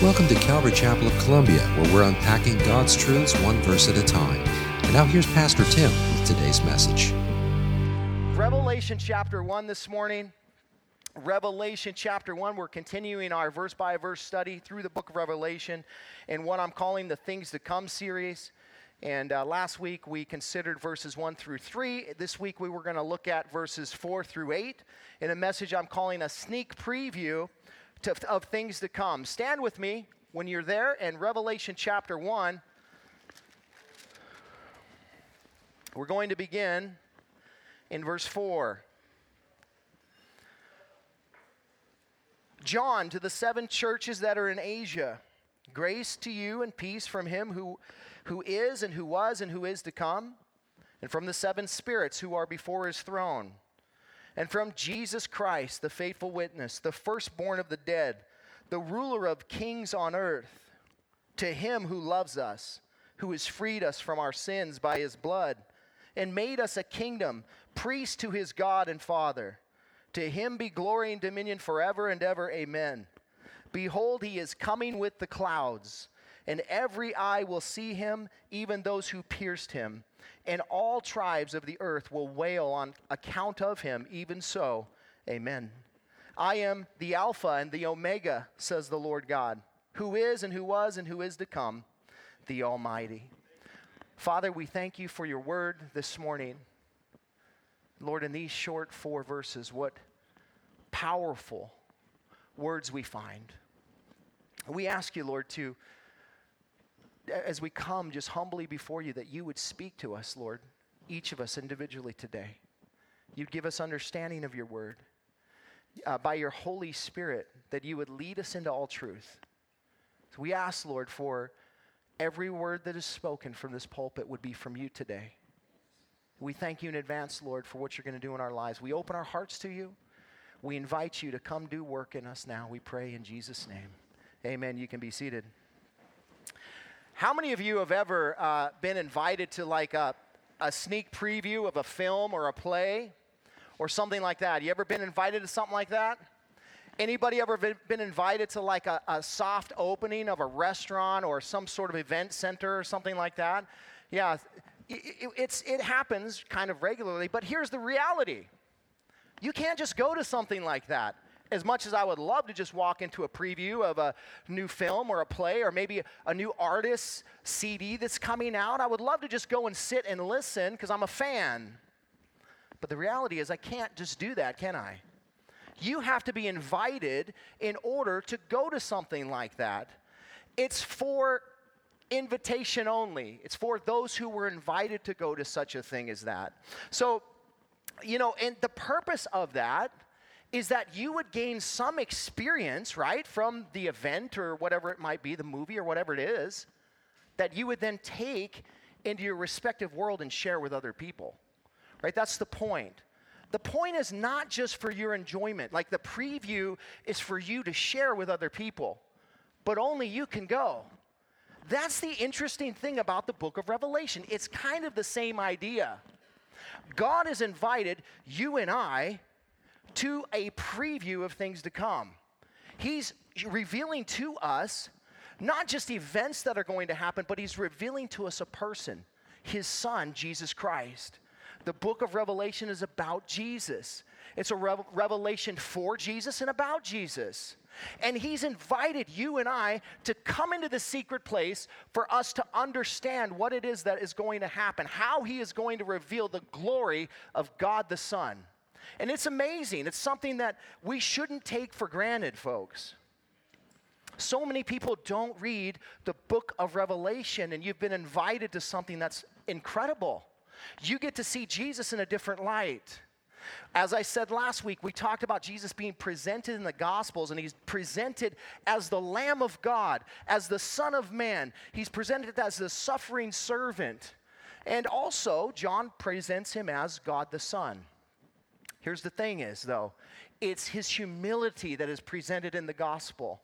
Welcome to Calvary Chapel of Columbia, where we're unpacking God's truths one verse at a time. And now here's Pastor Tim with today's message. Revelation chapter 1 this morning. Revelation chapter 1, we're continuing our verse by verse study through the book of Revelation in what I'm calling the Things to Come series. And uh, last week we considered verses 1 through 3. This week we were going to look at verses 4 through 8 in a message I'm calling a sneak preview to, of things to come. Stand with me when you're there in Revelation chapter 1. We're going to begin in verse 4. John, to the seven churches that are in Asia, grace to you and peace from him who, who is and who was and who is to come, and from the seven spirits who are before his throne and from Jesus Christ, the faithful witness, the firstborn of the dead, the ruler of kings on earth, to him who loves us, who has freed us from our sins by his blood, and made us a kingdom, priest to his God and Father. To him be glory and dominion forever and ever. Amen. Behold, he is coming with the clouds, and every eye will see him, even those who pierced him and all tribes of the earth will wail on account of him. Even so, amen. I am the Alpha and the Omega, says the Lord God, who is and who was and who is to come, the Almighty. Father, we thank you for your word this morning. Lord, in these short four verses, what powerful words we find. We ask you, Lord, to as we come just humbly before you, that you would speak to us, Lord, each of us individually today. You'd give us understanding of your word. Uh, by your Holy Spirit, that you would lead us into all truth. So we ask, Lord, for every word that is spoken from this pulpit would be from you today. We thank you in advance, Lord, for what you're going to do in our lives. We open our hearts to you. We invite you to come do work in us now. We pray in Jesus' name. Amen. You can be seated. How many of you have ever uh, been invited to like a, a sneak preview of a film or a play or something like that? You ever been invited to something like that? Anybody ever been invited to like a, a soft opening of a restaurant or some sort of event center or something like that? Yeah, it, it's, it happens kind of regularly, but here's the reality. You can't just go to something like that as much as I would love to just walk into a preview of a new film or a play or maybe a new artist's CD that's coming out, I would love to just go and sit and listen because I'm a fan. But the reality is, I can't just do that, can I? You have to be invited in order to go to something like that. It's for invitation only, it's for those who were invited to go to such a thing as that. So, you know, and the purpose of that is that you would gain some experience, right, from the event or whatever it might be, the movie or whatever it is, that you would then take into your respective world and share with other people. Right? That's the point. The point is not just for your enjoyment. Like the preview is for you to share with other people, but only you can go. That's the interesting thing about the book of Revelation. It's kind of the same idea. God has invited you and I to a preview of things to come. He's revealing to us not just events that are going to happen, but he's revealing to us a person, his son, Jesus Christ. The book of Revelation is about Jesus. It's a revelation for Jesus and about Jesus. And he's invited you and I to come into the secret place for us to understand what it is that is going to happen, how he is going to reveal the glory of God the Son. And it's amazing. It's something that we shouldn't take for granted, folks. So many people don't read the book of Revelation, and you've been invited to something that's incredible. You get to see Jesus in a different light. As I said last week, we talked about Jesus being presented in the Gospels, and he's presented as the Lamb of God, as the Son of Man. He's presented as the suffering servant. And also, John presents him as God the Son. Here's the thing is, though, it's his humility that is presented in the gospel.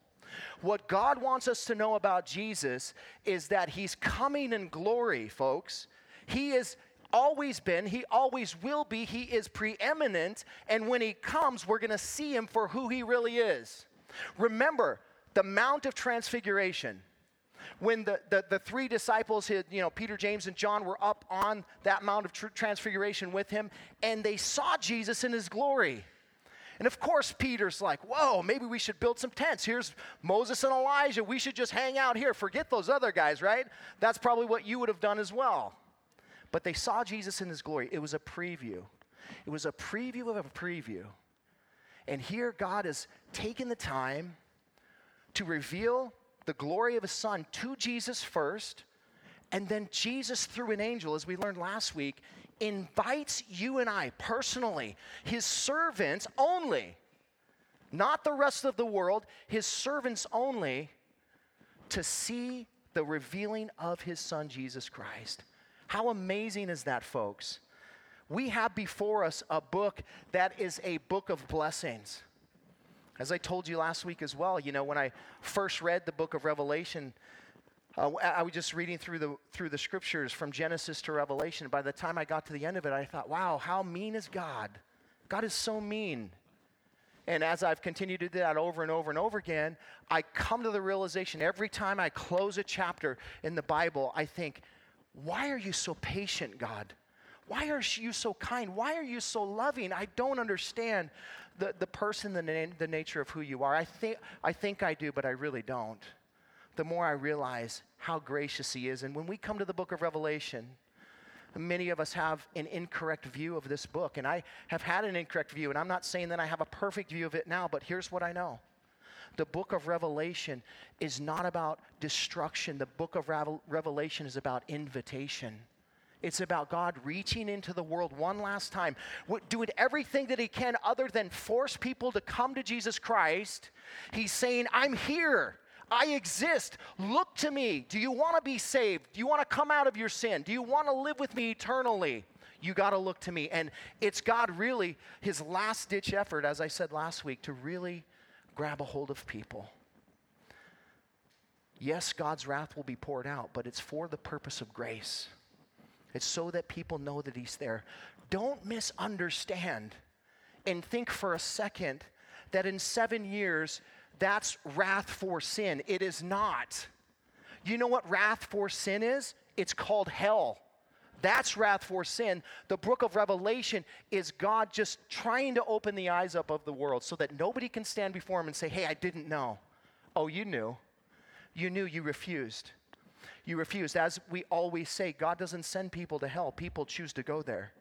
What God wants us to know about Jesus is that he's coming in glory, folks. He is always been, he always will be, he is preeminent, and when he comes, we're going to see him for who he really is. Remember, the Mount of Transfiguration. When the, the, the three disciples, had, you know, Peter, James, and John, were up on that Mount of tr- Transfiguration with him, and they saw Jesus in his glory. And of course, Peter's like, whoa, maybe we should build some tents. Here's Moses and Elijah. We should just hang out here. Forget those other guys, right? That's probably what you would have done as well. But they saw Jesus in his glory. It was a preview. It was a preview of a preview. And here, God has taken the time to reveal the glory of his son to Jesus first, and then Jesus, through an angel, as we learned last week, invites you and I personally, his servants only, not the rest of the world, his servants only, to see the revealing of his son Jesus Christ. How amazing is that, folks? We have before us a book that is a book of blessings. As I told you last week as well, you know, when I first read the book of Revelation, uh, I was just reading through the, through the scriptures from Genesis to Revelation. By the time I got to the end of it, I thought, wow, how mean is God? God is so mean. And as I've continued to do that over and over and over again, I come to the realization every time I close a chapter in the Bible, I think, why are you so patient, God? Why are you so kind? Why are you so loving? I don't understand the, the person, the, na- the nature of who you are. I think, I think I do, but I really don't the more I realize how gracious He is. And when we come to the book of Revelation, many of us have an incorrect view of this book. And I have had an incorrect view, and I'm not saying that I have a perfect view of it now, but here's what I know. The book of Revelation is not about destruction. The book of Revelation is about invitation. It's about God reaching into the world one last time, doing everything that He can other than force people to come to Jesus Christ. He's saying, I'm here. I exist. Look to me. Do you want to be saved? Do you want to come out of your sin? Do you want to live with me eternally? You got to look to me. And it's God really, his last ditch effort, as I said last week, to really grab a hold of people. Yes, God's wrath will be poured out, but it's for the purpose of grace. It's so that people know that He's there. Don't misunderstand and think for a second that in seven years that's wrath for sin. It is not. You know what wrath for sin is? It's called hell. That's wrath for sin. The book of Revelation is God just trying to open the eyes up of the world so that nobody can stand before him and say, Hey, I didn't know. Oh, you knew. You knew, you refused. You refused. As we always say, God doesn't send people to hell, people choose to go there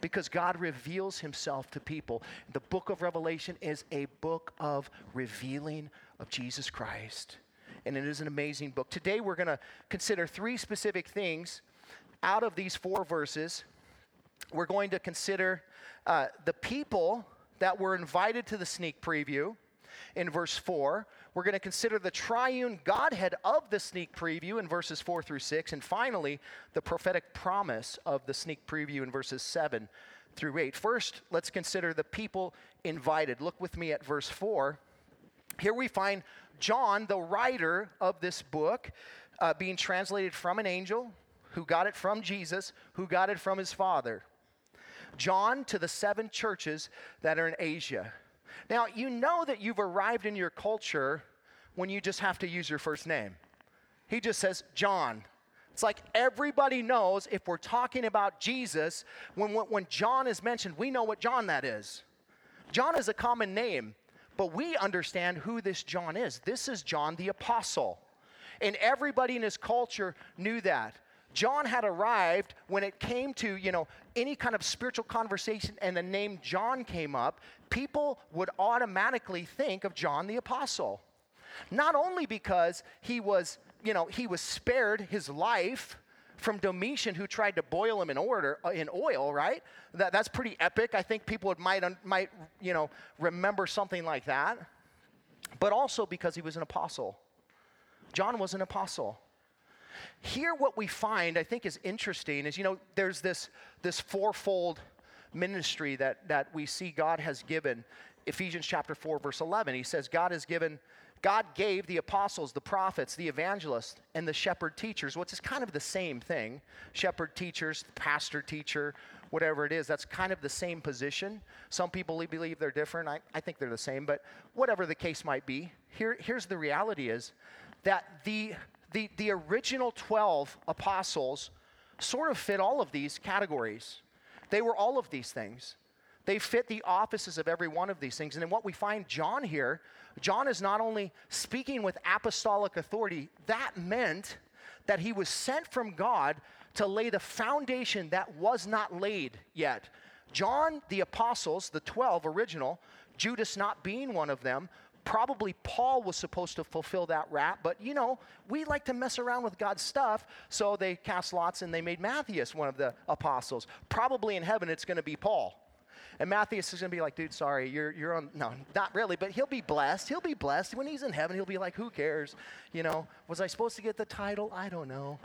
because God reveals himself to people. The book of Revelation is a book of revealing of Jesus Christ. And it is an amazing book. Today we're going to consider three specific things out of these four verses. We're going to consider uh, the people that were invited to the sneak preview in verse 4. We're going to consider the triune Godhead of the sneak preview in verses 4 through 6. And finally, the prophetic promise of the sneak preview in verses 7 through 8. First, let's consider the people invited. Look with me at verse 4. Here we find John, the writer of this book, uh, being translated from an angel who got it from Jesus, who got it from his Father. John to the seven churches that are in Asia. Now, you know that you've arrived in your culture when you just have to use your first name. He just says, John. It's like everybody knows if we're talking about Jesus, when, when John is mentioned, we know what John that is. John is a common name, but we understand who this John is. This is John the Apostle. And everybody in his culture knew that. John had arrived when it came to, you know, any kind of spiritual conversation and the name John came up, people would automatically think of John the apostle. Not only because he was, you know, he was spared his life from Domitian who tried to boil him in order uh, in oil, right? That, that's pretty epic. I think people would, might might you know remember something like that. But also because he was an apostle. John was an apostle. Here, what we find, I think, is interesting is you know, there's this, this fourfold ministry that, that we see God has given. Ephesians chapter 4, verse 11. He says, God has given, God gave the apostles, the prophets, the evangelists, and the shepherd teachers, which is kind of the same thing shepherd teachers, pastor teacher, whatever it is. That's kind of the same position. Some people believe they're different. I, I think they're the same, but whatever the case might be, here, here's the reality is that the, the, the original 12 apostles sort of fit all of these categories. They were all of these things. They fit the offices of every one of these things. And then what we find John here, John is not only speaking with apostolic authority, that meant that he was sent from God to lay the foundation that was not laid yet. John, the apostles, the 12 original, Judas not being one of them, probably Paul was supposed to fulfill that rap, but you know, we like to mess around with God's stuff, so they cast lots and they made Matthias one of the apostles. Probably in heaven it's going to be Paul. And Matthias is going to be like, dude, sorry, you're, you're on. No, not really, but he'll be blessed. He'll be blessed. When he's in heaven, he'll be like, who cares? You know, was I supposed to get the title? I don't know.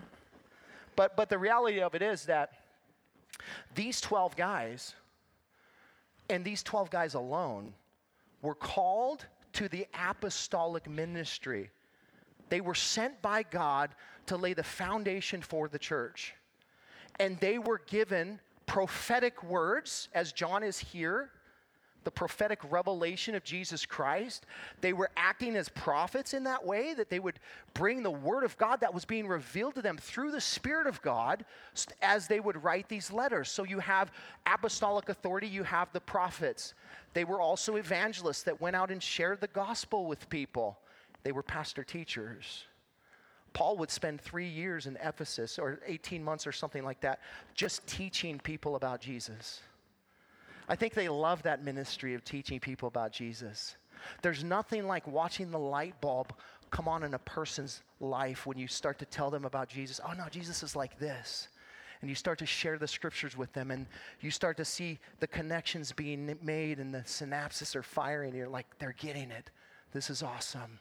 But, but the reality of it is that these 12 guys, and these 12 guys alone, were called to the apostolic ministry. They were sent by God to lay the foundation for the church. And they were given prophetic words, as John is here, the prophetic revelation of Jesus Christ. They were acting as prophets in that way, that they would bring the word of God that was being revealed to them through the Spirit of God as they would write these letters. So you have apostolic authority, you have the prophets. They were also evangelists that went out and shared the gospel with people. They were pastor teachers. Paul would spend three years in Ephesus, or 18 months or something like that, just teaching people about Jesus. I think they love that ministry of teaching people about Jesus. There's nothing like watching the light bulb come on in a person's life when you start to tell them about Jesus. Oh, no, Jesus is like this. And you start to share the scriptures with them, and you start to see the connections being made, and the synapses are firing. You're like, they're getting it. This is awesome.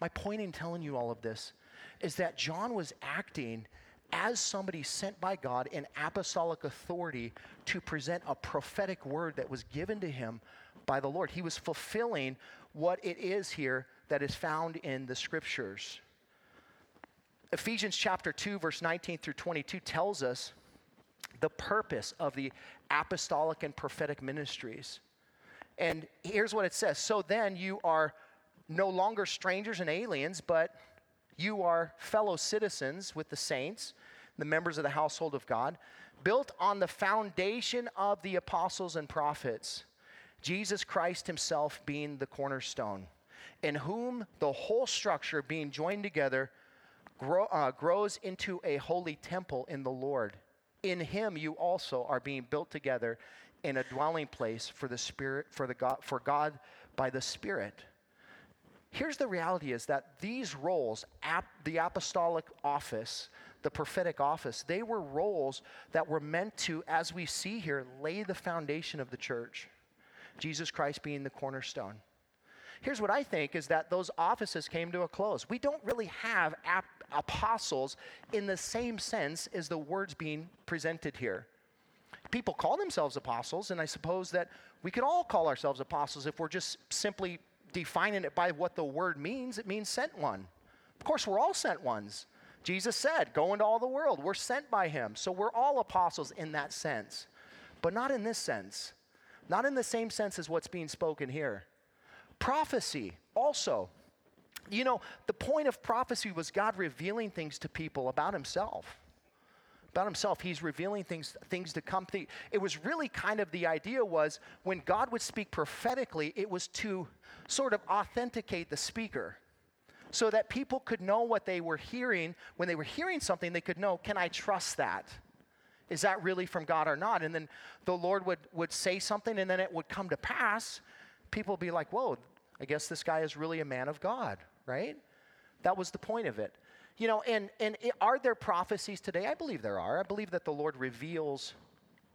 My point in telling you all of this is that John was acting as somebody sent by God in apostolic authority to present a prophetic word that was given to him by the Lord. He was fulfilling what it is here that is found in the scriptures. Ephesians chapter 2, verse 19 through 22 tells us the purpose of the apostolic and prophetic ministries. And here's what it says So then you are no longer strangers and aliens, but you are fellow citizens with the saints, the members of the household of God, built on the foundation of the apostles and prophets, Jesus Christ Himself being the cornerstone, in whom the whole structure being joined together grow, uh, grows into a holy temple in the Lord. In Him you also are being built together in a dwelling place for the Spirit, for the God, for God by the Spirit. Here's the reality is that these roles, ap- the apostolic office, the prophetic office, they were roles that were meant to, as we see here, lay the foundation of the church. Jesus Christ being the cornerstone. Here's what I think is that those offices came to a close. We don't really have ap- apostles in the same sense as the words being presented here. People call themselves apostles, and I suppose that we could all call ourselves apostles if we're just simply defining it by what the word means, it means sent one. Of course, we're all sent ones. Jesus said, Go into all the world. We're sent by him. So we're all apostles in that sense, but not in this sense. Not in the same sense as what's being spoken here. Prophecy, also. You know, the point of prophecy was God revealing things to people about himself about himself. He's revealing things, things to come. It was really kind of the idea was when God would speak prophetically, it was to sort of authenticate the speaker so that people could know what they were hearing. When they were hearing something, they could know, can I trust that? Is that really from God or not? And then the Lord would, would say something and then it would come to pass. People would be like, whoa, I guess this guy is really a man of God, right? That was the point of it. You know, and, and it, are there prophecies today? I believe there are. I believe that the Lord reveals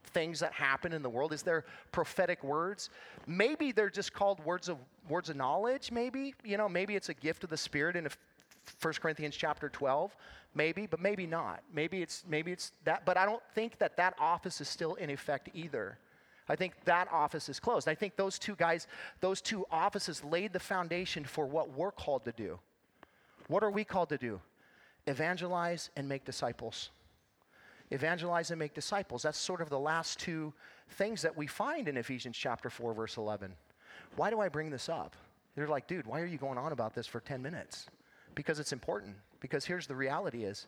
things that happen in the world. Is there prophetic words? Maybe they're just called words of words of knowledge, maybe. You know, maybe it's a gift of the Spirit in 1 Corinthians chapter 12, maybe, but maybe not. Maybe it's maybe it's that, but I don't think that that office is still in effect either. I think that office is closed. I think those two guys, those two offices laid the foundation for what we're called to do. What are we called to do? Evangelize and make disciples. evangelize and make disciples. That's sort of the last two things that we find in Ephesians chapter 4, verse 11. Why do I bring this up? They're like, dude, why are you going on about this for 10 minutes? Because it's important. Because here's the reality is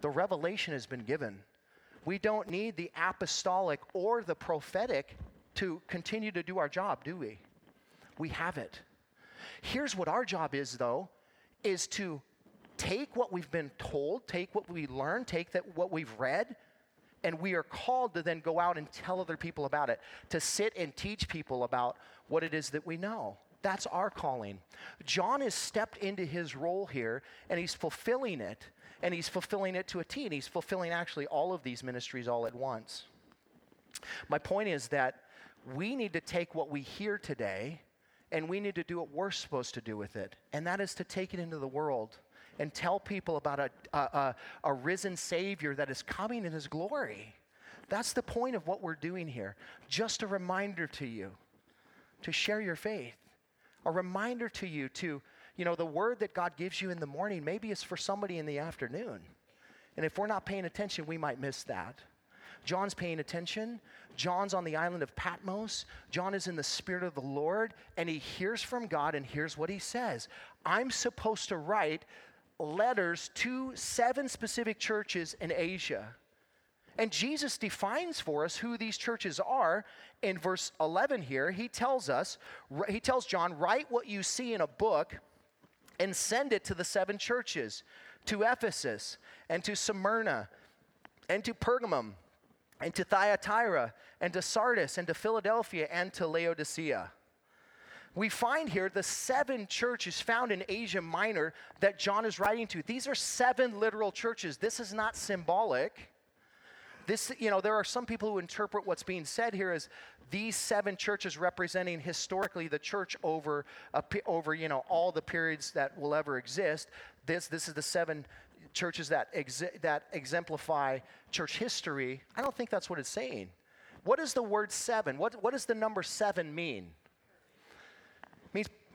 the revelation has been given. We don't need the apostolic or the prophetic to continue to do our job, do we? We have it. Here's what our job is though, is to take what we've been told, take what we learned, take that what we've read, and we are called to then go out and tell other people about it, to sit and teach people about what it is that we know. That's our calling. John has stepped into his role here and he's fulfilling it. And he's fulfilling it to a T. And he's fulfilling actually all of these ministries all at once. My point is that we need to take what we hear today and we need to do what we're supposed to do with it. And that is to take it into the world and tell people about a, a, a, a risen Savior that is coming in His glory. That's the point of what we're doing here. Just a reminder to you to share your faith. A reminder to you to, you know, the word that God gives you in the morning, maybe it's for somebody in the afternoon. And if we're not paying attention, we might miss that. John's paying attention. John's on the island of Patmos. John is in the Spirit of the Lord, and he hears from God, and here's what he says I'm supposed to write letters to seven specific churches in Asia. And Jesus defines for us who these churches are in verse 11 here. He tells us, he tells John, write what you see in a book and send it to the seven churches to Ephesus and to Smyrna and to Pergamum and to Thyatira and to Sardis and to Philadelphia and to Laodicea we find here the seven churches found in Asia Minor that John is writing to. These are seven literal churches. This is not symbolic. This, you know, there are some people who interpret what's being said here as these seven churches representing historically the church over, a, over you know, all the periods that will ever exist. This, this is the seven churches that, exi- that exemplify church history. I don't think that's what it's saying. What does the word seven, what, what does the number seven mean?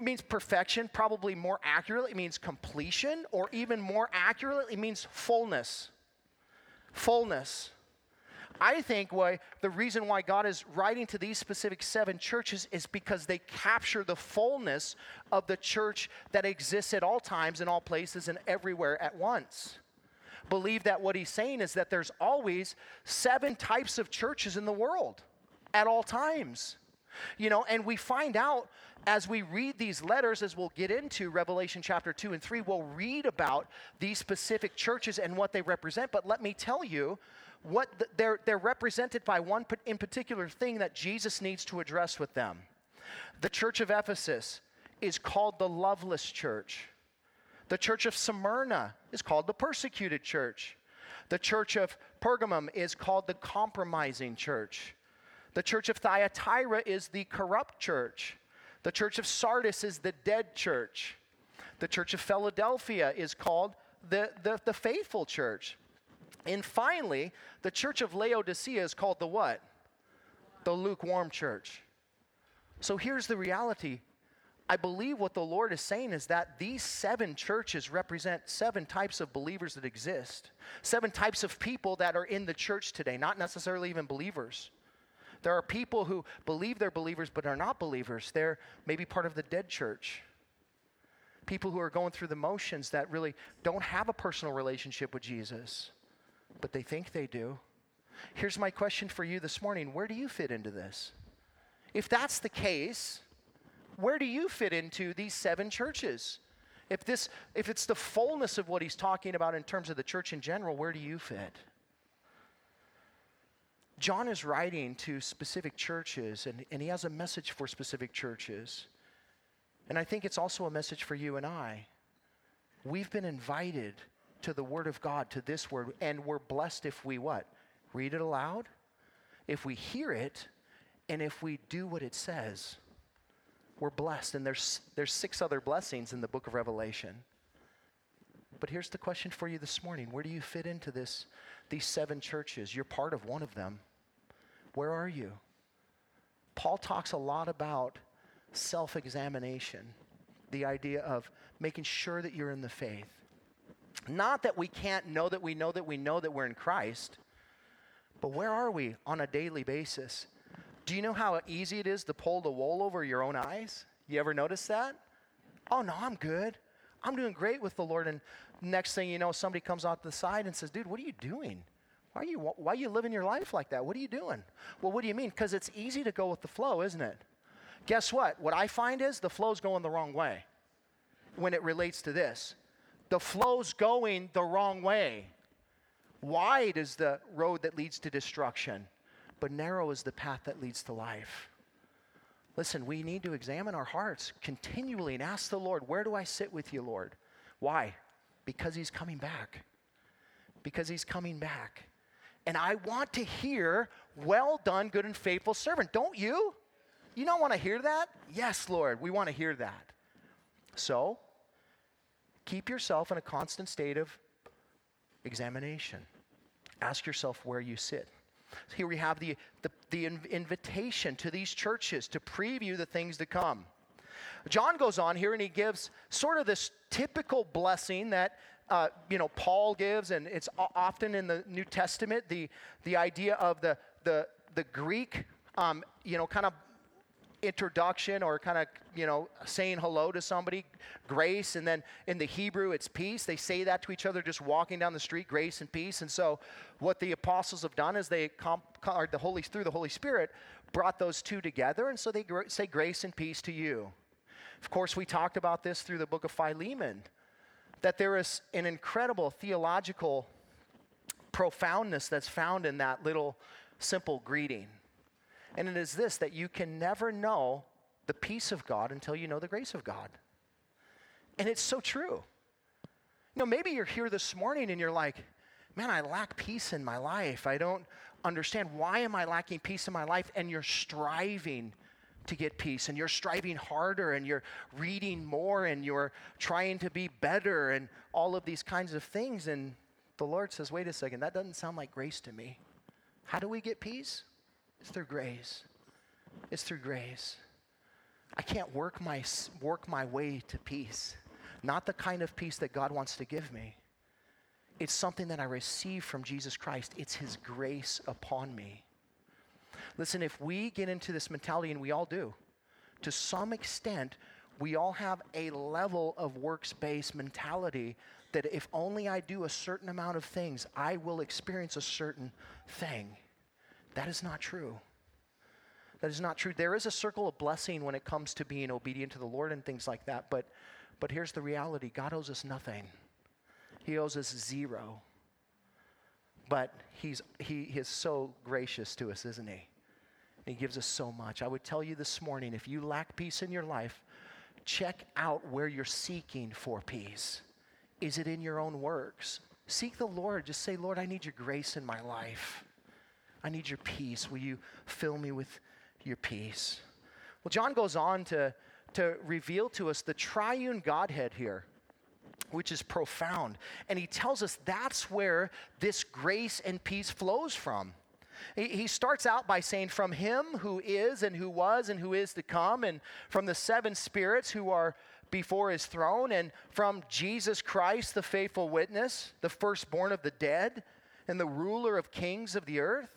Means, perfection, probably more accurately, it means completion, or even more accurately, it means fullness. Fullness. I think why the reason why God is writing to these specific seven churches is because they capture the fullness of the church that exists at all times, in all places, and everywhere at once. Believe that what he's saying is that there's always seven types of churches in the world at all times. You know, and we find out as we read these letters, as we'll get into Revelation chapter 2 and 3, we'll read about these specific churches and what they represent. But let me tell you, what the, they're, they're represented by one in particular thing that Jesus needs to address with them. The church of Ephesus is called the loveless church. The church of Smyrna is called the persecuted church. The church of Pergamum is called the compromising church. The church of Thyatira is the corrupt church. The church of Sardis is the dead church. The church of Philadelphia is called the, the, the faithful church. And finally, the church of Laodicea is called the what? The lukewarm church. So here's the reality. I believe what the Lord is saying is that these seven churches represent seven types of believers that exist, seven types of people that are in the church today, not necessarily even believers. There are people who believe they're believers but are not believers. They're maybe part of the dead church. People who are going through the motions that really don't have a personal relationship with Jesus, but they think they do. Here's my question for you this morning Where do you fit into this? If that's the case, where do you fit into these seven churches? If, this, if it's the fullness of what he's talking about in terms of the church in general, where do you fit? John is writing to specific churches, and, and he has a message for specific churches. And I think it's also a message for you and I. We've been invited to the Word of God, to this Word, and we're blessed if we what? Read it aloud, if we hear it, and if we do what it says. We're blessed, and there's, there's six other blessings in the book of Revelation. But here's the question for you this morning Where do you fit into this, these seven churches? You're part of one of them. Where are you? Paul talks a lot about self examination, the idea of making sure that you're in the faith. Not that we can't know that we know that we know that we're in Christ. But where are we on a daily basis? Do you know how easy it is to pull the wool over your own eyes? You ever notice that? Oh, no, I'm good. I'm doing great with the Lord. And next thing you know, somebody comes out the side and says, Dude, what are you doing? Why are you, why are you living your life like that? What are you doing? Well, what do you mean? Because it's easy to go with the flow, isn't it? Guess what? What I find is the flow's going the wrong way when it relates to this. The flow's going the wrong way. Wide is the road that leads to destruction, but narrow is the path that leads to life. Listen, we need to examine our hearts continually and ask the Lord, Where do I sit with you, Lord? Why? Because He's coming back. Because He's coming back. And I want to hear, Well done, good and faithful servant. Don't you? You don't want to hear that? Yes, Lord, we want to hear that. So, keep yourself in a constant state of examination. Ask yourself where you sit. Here we have the, the, the invitation to these churches to preview the things to come. John goes on here and he gives sort of this typical blessing that uh, you know Paul gives, and it's often in the New Testament the the idea of the the the Greek um, you know kind of introduction or kind of, you know, saying hello to somebody, grace. And then in the Hebrew, it's peace. They say that to each other just walking down the street, grace and peace. And so what the apostles have done is they, comp, or the Holy, through the Holy Spirit, brought those two together. And so they gr- say grace and peace to you. Of course, we talked about this through the book of Philemon, that there is an incredible theological profoundness that's found in that little simple greeting. And it is this that you can never know the peace of God until you know the grace of God. And it's so true. You know, maybe you're here this morning and you're like, man, I lack peace in my life. I don't understand why am I lacking peace in my life? And you're striving to get peace and you're striving harder and you're reading more and you're trying to be better and all of these kinds of things. And the Lord says, wait a second, that doesn't sound like grace to me. How do we get peace? It's through grace. It's through grace. I can't work my, work my way to peace. Not the kind of peace that God wants to give me. It's something that I receive from Jesus Christ. It's His grace upon me. Listen, if we get into this mentality, and we all do, to some extent, we all have a level of works based mentality that if only I do a certain amount of things, I will experience a certain thing. That is not true. That is not true. There is a circle of blessing when it comes to being obedient to the Lord and things like that, but, but here's the reality God owes us nothing, He owes us zero. But he's, he, he is so gracious to us, isn't He? He gives us so much. I would tell you this morning if you lack peace in your life, check out where you're seeking for peace. Is it in your own works? Seek the Lord. Just say, Lord, I need your grace in my life. I need your peace. Will you fill me with your peace? Well, John goes on to, to reveal to us the triune Godhead here, which is profound. And he tells us that's where this grace and peace flows from. He, he starts out by saying, From him who is and who was and who is to come, and from the seven spirits who are before his throne, and from Jesus Christ, the faithful witness, the firstborn of the dead, and the ruler of kings of the earth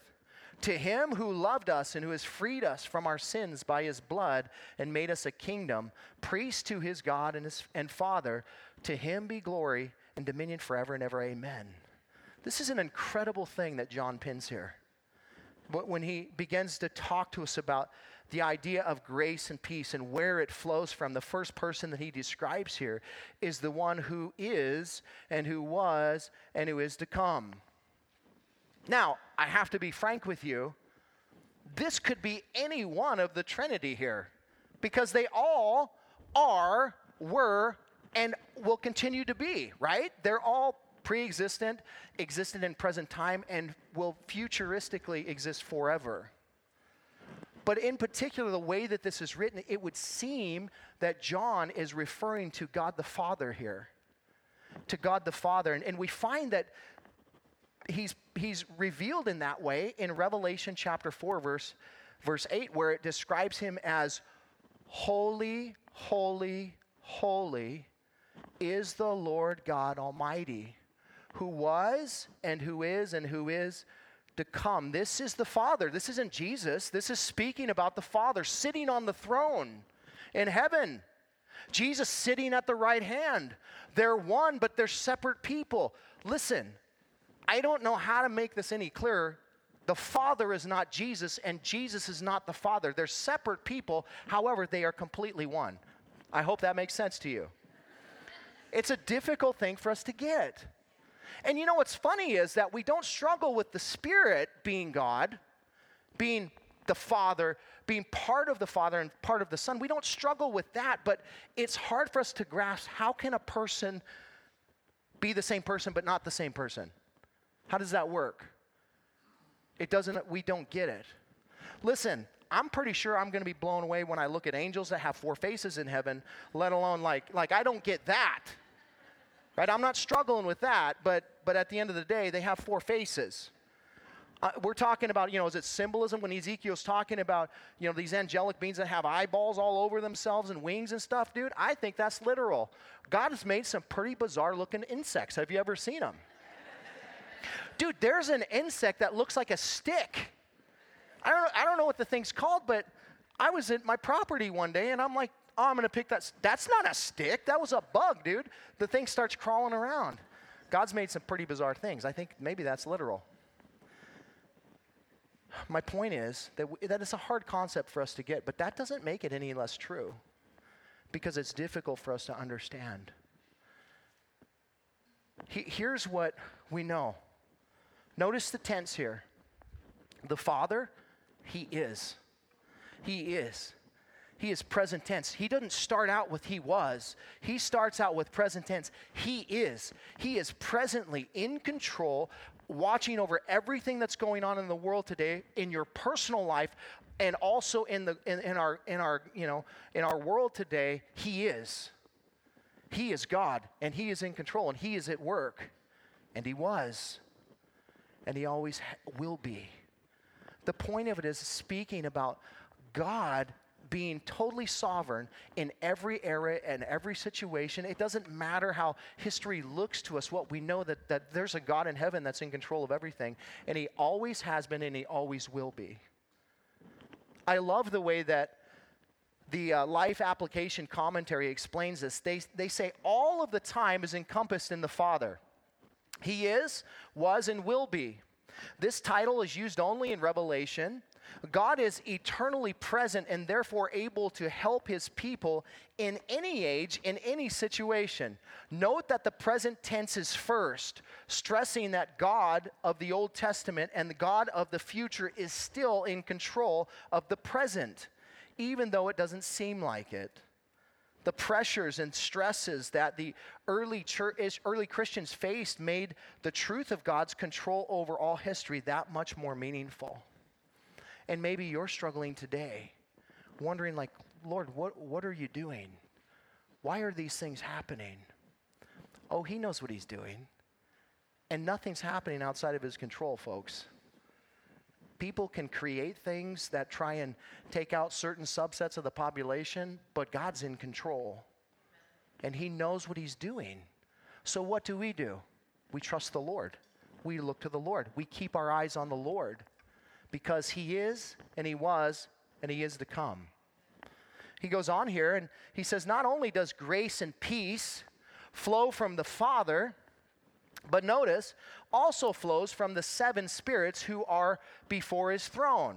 to him who loved us and who has freed us from our sins by his blood and made us a kingdom, priest to his God and, his, and Father, to him be glory and dominion forever and ever. Amen. This is an incredible thing that John pins here. But when he begins to talk to us about the idea of grace and peace and where it flows from, the first person that he describes here is the one who is and who was and who is to come. Now, I have to be frank with you. This could be any one of the Trinity here because they all are, were, and will continue to be, right? They're all pre existent, existed in present time, and will futuristically exist forever. But in particular, the way that this is written, it would seem that John is referring to God the Father here. To God the Father. And, and we find that he's, he's revealed in that way in Revelation chapter 4, verse, verse 8, where it describes him as holy, holy, holy is the Lord God Almighty, who was and who is and who is to come. This is the Father. This isn't Jesus. This is speaking about the Father sitting on the throne in heaven. Jesus sitting at the right hand. They're one, but they're separate people. Listen, I don't know how to make this any clearer. The Father is not Jesus, and Jesus is not the Father. They're separate people, however, they are completely one. I hope that makes sense to you. It's a difficult thing for us to get. And you know what's funny is that we don't struggle with the Spirit being God, being the Father, being part of the Father and part of the Son. We don't struggle with that, but it's hard for us to grasp how can a person be the same person but not the same person? How does that work? It doesn't, we don't get it. Listen, I'm pretty sure I'm going to be blown away when I look at angels that have four faces in heaven, let alone like, like I don't get that. Right? I'm not struggling with that, but, but at the end of the day, they have four faces. Uh, we're talking about, you know, is it symbolism when Ezekiel's talking about, you know, these angelic beings that have eyeballs all over themselves and wings and stuff, dude? I think that's literal. God has made some pretty bizarre looking insects. Have you ever seen them? Dude, there's an insect that looks like a stick. I don't, I don't know what the thing's called, but I was at my property one day and I'm like, oh, I'm going to pick that. That's not a stick. That was a bug, dude. The thing starts crawling around. God's made some pretty bizarre things. I think maybe that's literal. My point is that, w- that it's a hard concept for us to get, but that doesn't make it any less true because it's difficult for us to understand. He, here's what we know. Notice the tense here. The Father, He is. He is. He is present tense. He doesn't start out with he was. He starts out with present tense. He is. He is presently in control, watching over everything that's going on in the world today, in your personal life, and also in the in, in our in our you know in our world today. He is. He is God, and He is in control, and He is at work, and He was, and He always will be. The point of it is speaking about God being totally sovereign in every era and every situation. It doesn't matter how history looks to us, what we know that, that there's a God in heaven that's in control of everything, and He always has been and He always will be. I love the way that the uh, life application commentary explains this. They, they say all of the time is encompassed in the Father. He is, was, and will be. This title is used only in Revelation God is eternally present and therefore able to help his people in any age, in any situation. Note that the present tense is first, stressing that God of the Old Testament and the God of the future is still in control of the present, even though it doesn't seem like it. The pressures and stresses that the early church, early Christians faced made the truth of God's control over all history that much more meaningful. And maybe you're struggling today, wondering, like, Lord, what, what are you doing? Why are these things happening? Oh, He knows what He's doing. And nothing's happening outside of His control, folks. People can create things that try and take out certain subsets of the population, but God's in control. And He knows what He's doing. So, what do we do? We trust the Lord. We look to the Lord. We keep our eyes on the Lord because he is and he was and he is to come. He goes on here and he says, Not only does grace and peace flow from the Father, but notice, also flows from the seven spirits who are before his throne.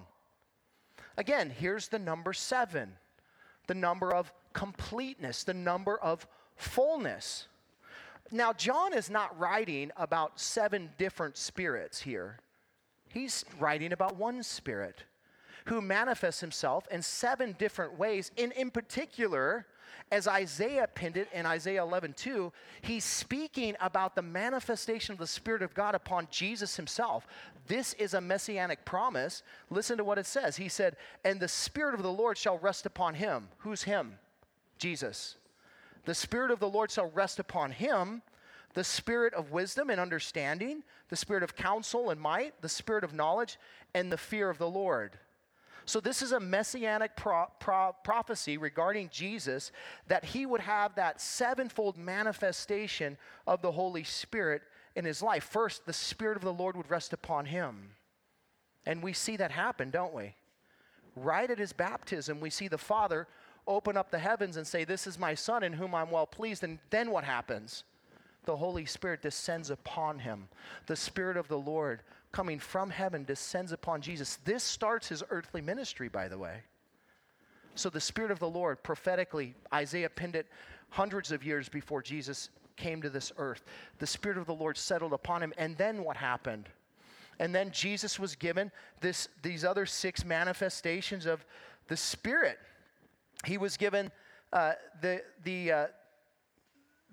Again, here's the number seven the number of completeness, the number of fullness. Now, John is not writing about seven different spirits here. He's writing about one spirit who manifests himself in seven different ways. And in particular, as Isaiah pinned it in Isaiah 11 2, he's speaking about the manifestation of the Spirit of God upon Jesus himself. This is a messianic promise. Listen to what it says. He said, And the Spirit of the Lord shall rest upon him. Who's him? Jesus. The Spirit of the Lord shall rest upon him the spirit of wisdom and understanding, the spirit of counsel and might, the spirit of knowledge, and the fear of the Lord. So, this is a messianic pro- pro- prophecy regarding Jesus that he would have that sevenfold manifestation of the Holy Spirit in his life. First, the Spirit of the Lord would rest upon him. And we see that happen, don't we? Right at his baptism, we see the Father open up the heavens and say, This is my Son in whom I'm well pleased. And then what happens? The Holy Spirit descends upon him. The Spirit of the Lord coming from heaven descends upon Jesus. This starts his earthly ministry, by the way. So the Spirit of the Lord, prophetically, Isaiah pinned it hundreds of years before Jesus came to this earth. The Spirit of the Lord settled upon him. And then what happened? And then Jesus was given this, these other six manifestations of the Spirit. He was given uh, the, the, uh,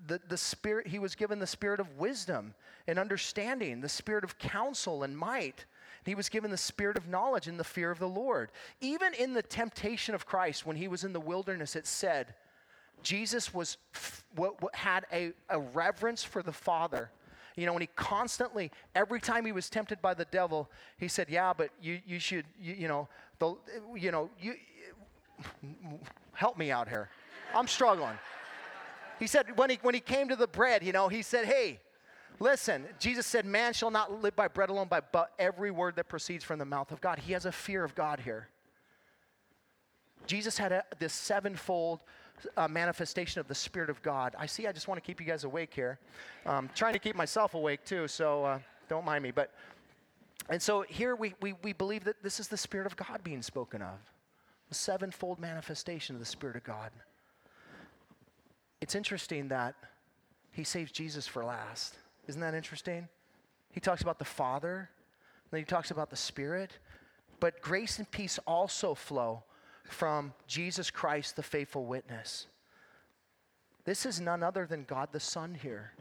the, the Spirit, he was given the Spirit of wisdom and understanding, the Spirit of counsel and might. He was given the spirit of knowledge and the fear of the Lord. Even in the temptation of Christ, when he was in the wilderness, it said, Jesus was what had a, a reverence for the Father. You know, when he constantly, every time he was tempted by the devil, he said, "Yeah, but you, you should, you, you know, the, you know, you, help me out here. I'm struggling." He said when he when he came to the bread, you know, he said, "Hey, listen." Jesus said, "Man shall not live by bread alone, but but every word that proceeds from the mouth of God." He has a fear of God here. Jesus had a, this sevenfold uh, manifestation of the Spirit of God. I see, I just want to keep you guys awake here. Um, trying to keep myself awake too, so uh, don't mind me. But, and so here we, we, we believe that this is the Spirit of God being spoken of, the sevenfold manifestation of the Spirit of God. It's interesting that he saves Jesus for last. Isn't that interesting? He talks about the Father, then he talks about the Spirit, but grace and peace also flow from Jesus Christ, the faithful witness. This is none other than God the Son here.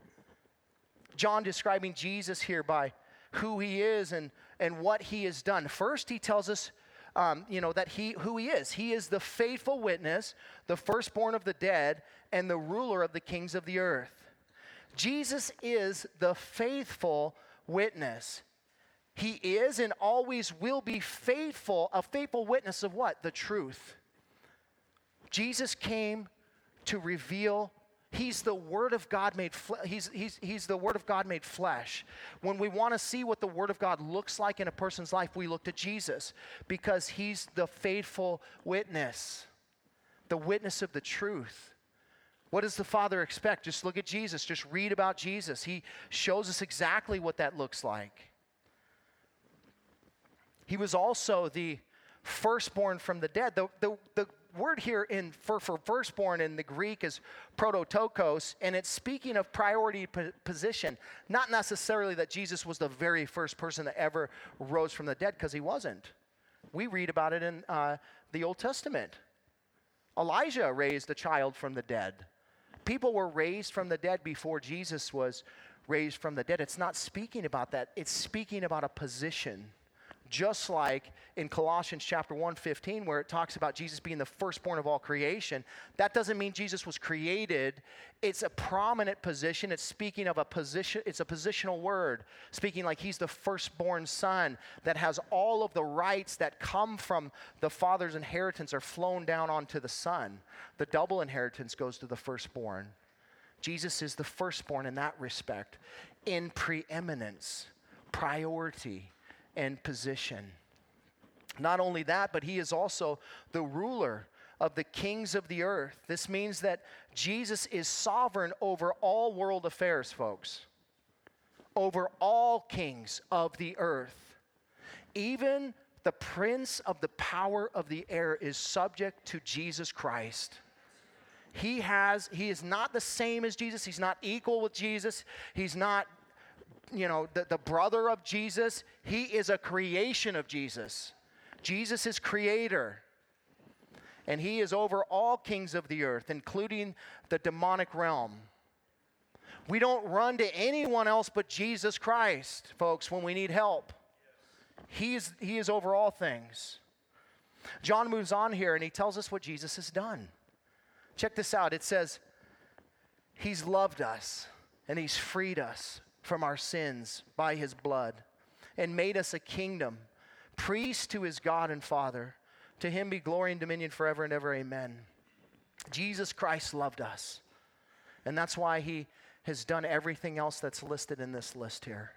John describing Jesus here by who he is and, and what he has done. First, he tells us, um, you know, that he who he is. He is the faithful witness, the firstborn of the dead, and the ruler of the kings of the earth. Jesus is the faithful witness. He is and always will be faithful, a faithful witness of what? The truth. Jesus came to reveal He's the Word of God made fle- he's, he's, he's the Word of God made flesh. When we want to see what the Word of God looks like in a person's life, we look to Jesus because He's the faithful witness, the witness of the truth. What does the Father expect? Just look at Jesus, just read about Jesus. He shows us exactly what that looks like. He was also the firstborn from the dead. The, the, the word here in, for, for firstborn in the Greek is prototokos, and it's speaking of priority position. Not necessarily that Jesus was the very first person that ever rose from the dead, because he wasn't. We read about it in uh, the Old Testament. Elijah raised a child from the dead. People were raised from the dead before Jesus was raised from the dead. It's not speaking about that, it's speaking about a position just like in Colossians chapter 1 15, where it talks about Jesus being the firstborn of all creation, that doesn't mean Jesus was created. It's a prominent position. It's speaking of a position, it's a positional word, speaking like he's the firstborn son that has all of the rights that come from the father's inheritance are flown down onto the son. The double inheritance goes to the firstborn. Jesus is the firstborn in that respect, in preeminence, priority and position. Not only that, but he is also the ruler of the kings of the earth. This means that Jesus is sovereign over all world affairs, folks, over all kings of the earth. Even the prince of the power of the air is subject to Jesus Christ. He has he is not the same as Jesus. He's not equal with Jesus. He's not you know, the, the brother of Jesus, he is a creation of Jesus. Jesus is creator. And he is over all kings of the earth, including the demonic realm. We don't run to anyone else but Jesus Christ, folks, when we need help. He is, he is over all things. John moves on here and he tells us what Jesus has done. Check this out. It says, He's loved us and He's freed us from our sins by his blood and made us a kingdom, priest to his God and Father. To him be glory and dominion forever and ever. Amen. Jesus Christ loved us. And that's why he has done everything else that's listed in this list here.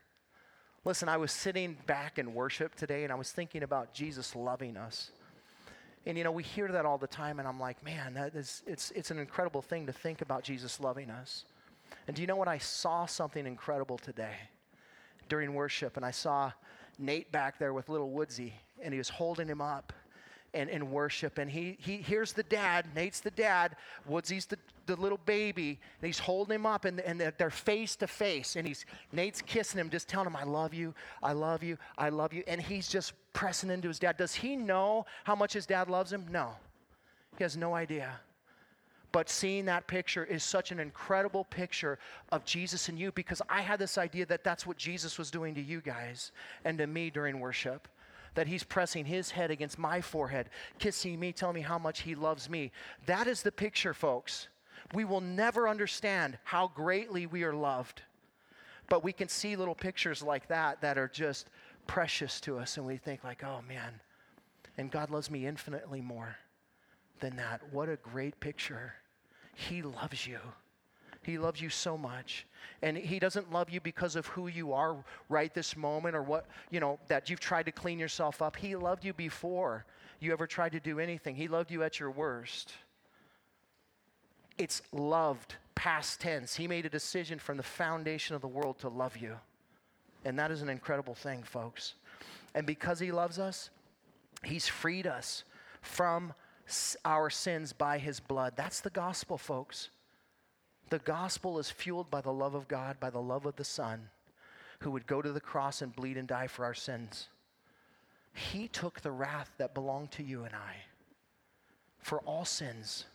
Listen, I was sitting back in worship today and I was thinking about Jesus loving us. And you know, we hear that all the time, and I'm like, man, that is, it's, it's an incredible thing to think about Jesus loving us. And do you know what? I saw something incredible today during worship, and I saw Nate back there with little Woodsy, and he was holding him up and, and worship. And he, he here's the dad, Nate's the dad, Woodsy's the, the little baby, and he's holding him up, and, and they're face to face. And he's Nate's kissing him, just telling him, I love you, I love you, I love you. And he's just pressing into his dad. Does he know how much his dad loves him? No. He has no idea. But seeing that picture is such an incredible picture of Jesus and you because I had this idea that that's what Jesus was doing to you guys and to me during worship. That he's pressing his head against my forehead, kissing me, telling me how much he loves me. That is the picture, folks. We will never understand how greatly we are loved. But we can see little pictures like that that are just precious to us, and we think, like, oh man, and God loves me infinitely more than that. What a great picture. He loves you. He loves you so much. And He doesn't love you because of who you are right this moment or what, you know, that you've tried to clean yourself up. He loved you before you ever tried to do anything. He loved you at your worst. It's loved, past tense. He made a decision from the foundation of the world to love you. And that is an incredible thing, folks. And because He loves us, He's freed us from our sins by his blood. That's the gospel, folks. The gospel is fueled by the love of God, by the love of the Son, who would go to the cross and bleed and die for our sins. He took the wrath that belonged to you and I for all sins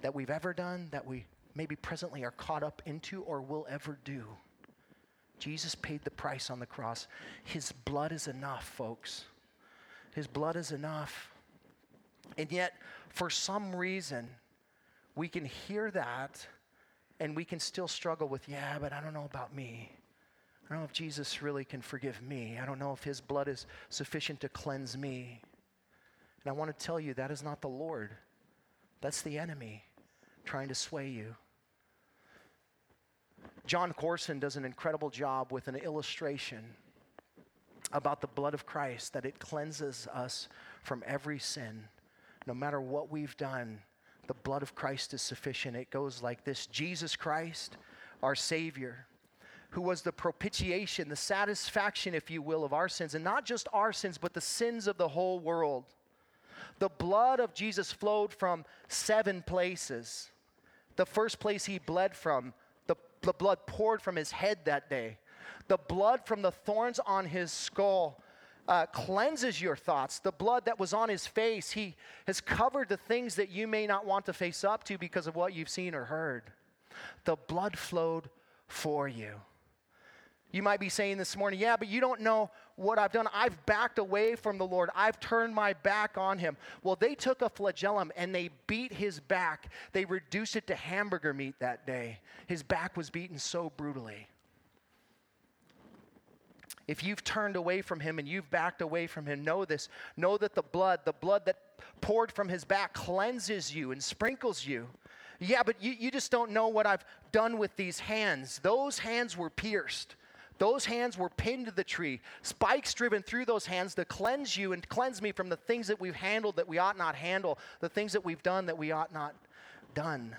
that we've ever done, that we maybe presently are caught up into, or will ever do. Jesus paid the price on the cross. His blood is enough, folks. His blood is enough. And yet, for some reason, we can hear that and we can still struggle with, yeah, but I don't know about me. I don't know if Jesus really can forgive me. I don't know if his blood is sufficient to cleanse me. And I want to tell you that is not the Lord, that's the enemy trying to sway you. Jon Courson does an incredible job with an illustration about the blood of Christ, that it cleanses us from every sin no matter what we've done, the blood of Christ is sufficient. It goes like this Jesus Christ, our Savior, who was the propitiation, the satisfaction, if you will, of our sins, and not just our sins, but the sins of the whole world. The blood of Jesus flowed from seven places. The first place he bled from, the, the blood poured from his head that day. The blood from the thorns on his skull uh, cleanses your thoughts. The blood that was on his face, he has covered the things that you may not want to face up to because of what you've seen or heard. The blood flowed for you. You might be saying this morning, yeah, but you don't know what I've done. I've backed away from the Lord. I've turned my back on him. Well, they took a flagellum and they beat his back. They reduced it to hamburger meat that day. His back was beaten so brutally. If you've turned away from him and you've backed away from him, know this. Know that the blood, the blood that poured from his back, cleanses you and sprinkles you. Yeah, but you, you just don't know what I've done with these hands. Those hands were pierced. Those hands were pinned to the tree, spikes driven through those hands to cleanse you and cleanse me from the things that we've handled that we ought not handle, the things that we've done that we ought not done.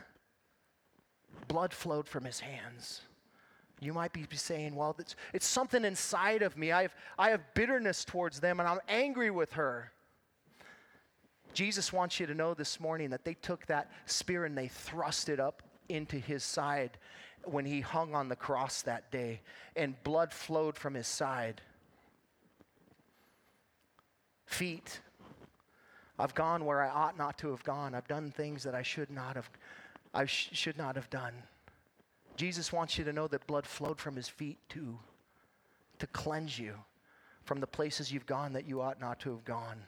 Blood flowed from his hands. You might be saying, well, it's, it's something inside of me. I have, I have bitterness towards them and I'm angry with her. Jesus wants you to know this morning that they took that spear and they thrust it up into his side when he hung on the cross that day, and blood flowed from his side. Feet. I've gone where I ought not to have gone. I've done things that I should not have I sh- should not have done. Jesus wants you to know that blood flowed from his feet too, to cleanse you from the places you've gone that you ought not to have gone.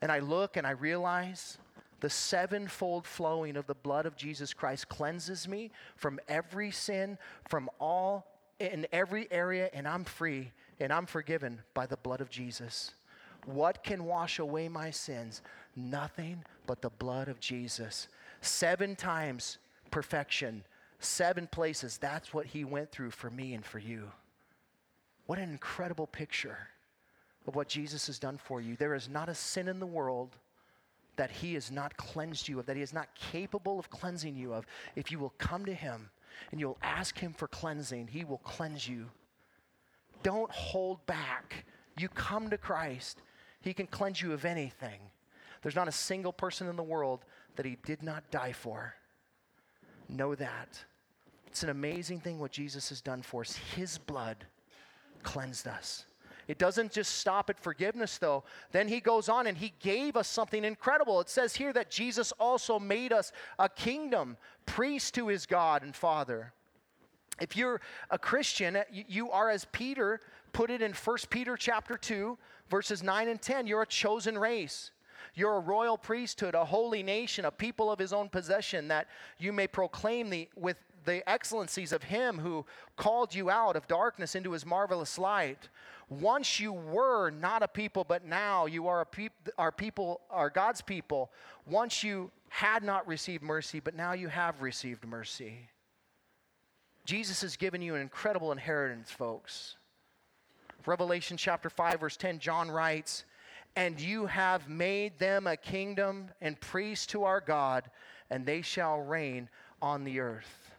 And I look and I realize the sevenfold flowing of the blood of Jesus Christ cleanses me from every sin, from all, in every area, and I'm free and I'm forgiven by the blood of Jesus. What can wash away my sins? Nothing but the blood of Jesus. Seven times perfection, seven places. That's what he went through for me and for you. What an incredible picture of what Jesus has done for you. There is not a sin in the world that he has not cleansed you of, that he is not capable of cleansing you of. If you will come to him and you'll ask him for cleansing, he will cleanse you. Don't hold back. You come to Christ, he can cleanse you of anything. There's not a single person in the world that he did not die for. Know that. It's an amazing thing what Jesus has done for us. His blood cleansed us. It doesn't just stop at forgiveness, though. Then he goes on and he gave us something incredible. It says here that Jesus also made us a kingdom, priest to his God and Father. If you're a Christian, uh, you are as Peter put it in 1 Peter chapter 2, verses 9 and 10. You're a chosen race. You're a royal priesthood, a holy nation, a people of his own possession, that you may proclaim the, with the excellencies of him who called you out of darkness into his marvelous light. Once you were not a people, but now you are a peop- our people, are God's people. Once you had not received mercy, but now you have received mercy. Jesus has given you an incredible inheritance, folks. Revelation chapter 5, verse 10, John writes, And you have made them a kingdom and priests to our God, and they shall reign on the earth.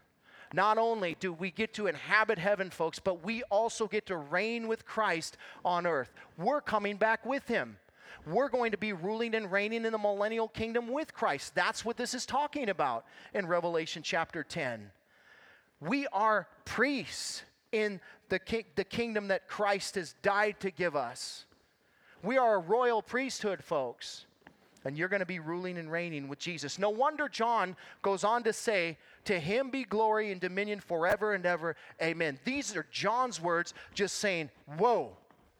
Not only do we get to inhabit heaven, folks, but we also get to reign with Christ on earth. We're coming back with him. We're going to be ruling and reigning in the millennial kingdom with Christ. That's what this is talking about in Revelation chapter 10. We are priests in the, ki- the kingdom that Christ has died to give us. We are a royal priesthood, folks. And you're going to be ruling and reigning with Jesus. No wonder John goes on to say, To him be glory and dominion forever and ever. Amen. These are John's words just saying, Whoa,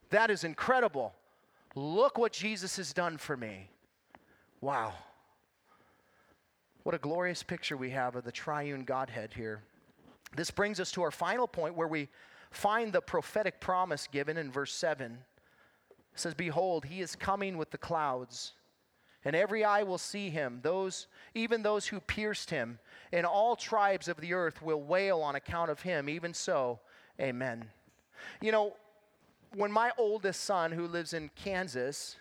that is incredible. Look what Jesus has done for me. Wow. What a glorious picture we have of the triune Godhead here. This brings us to our final point where we find the prophetic promise given in verse 7. Says, Behold, he is coming with the clouds and every eye will see him, those, even those who pierced him, and all tribes of the earth will wail on account of him. Even so, amen. You know, when my oldest son, who lives in Kansas,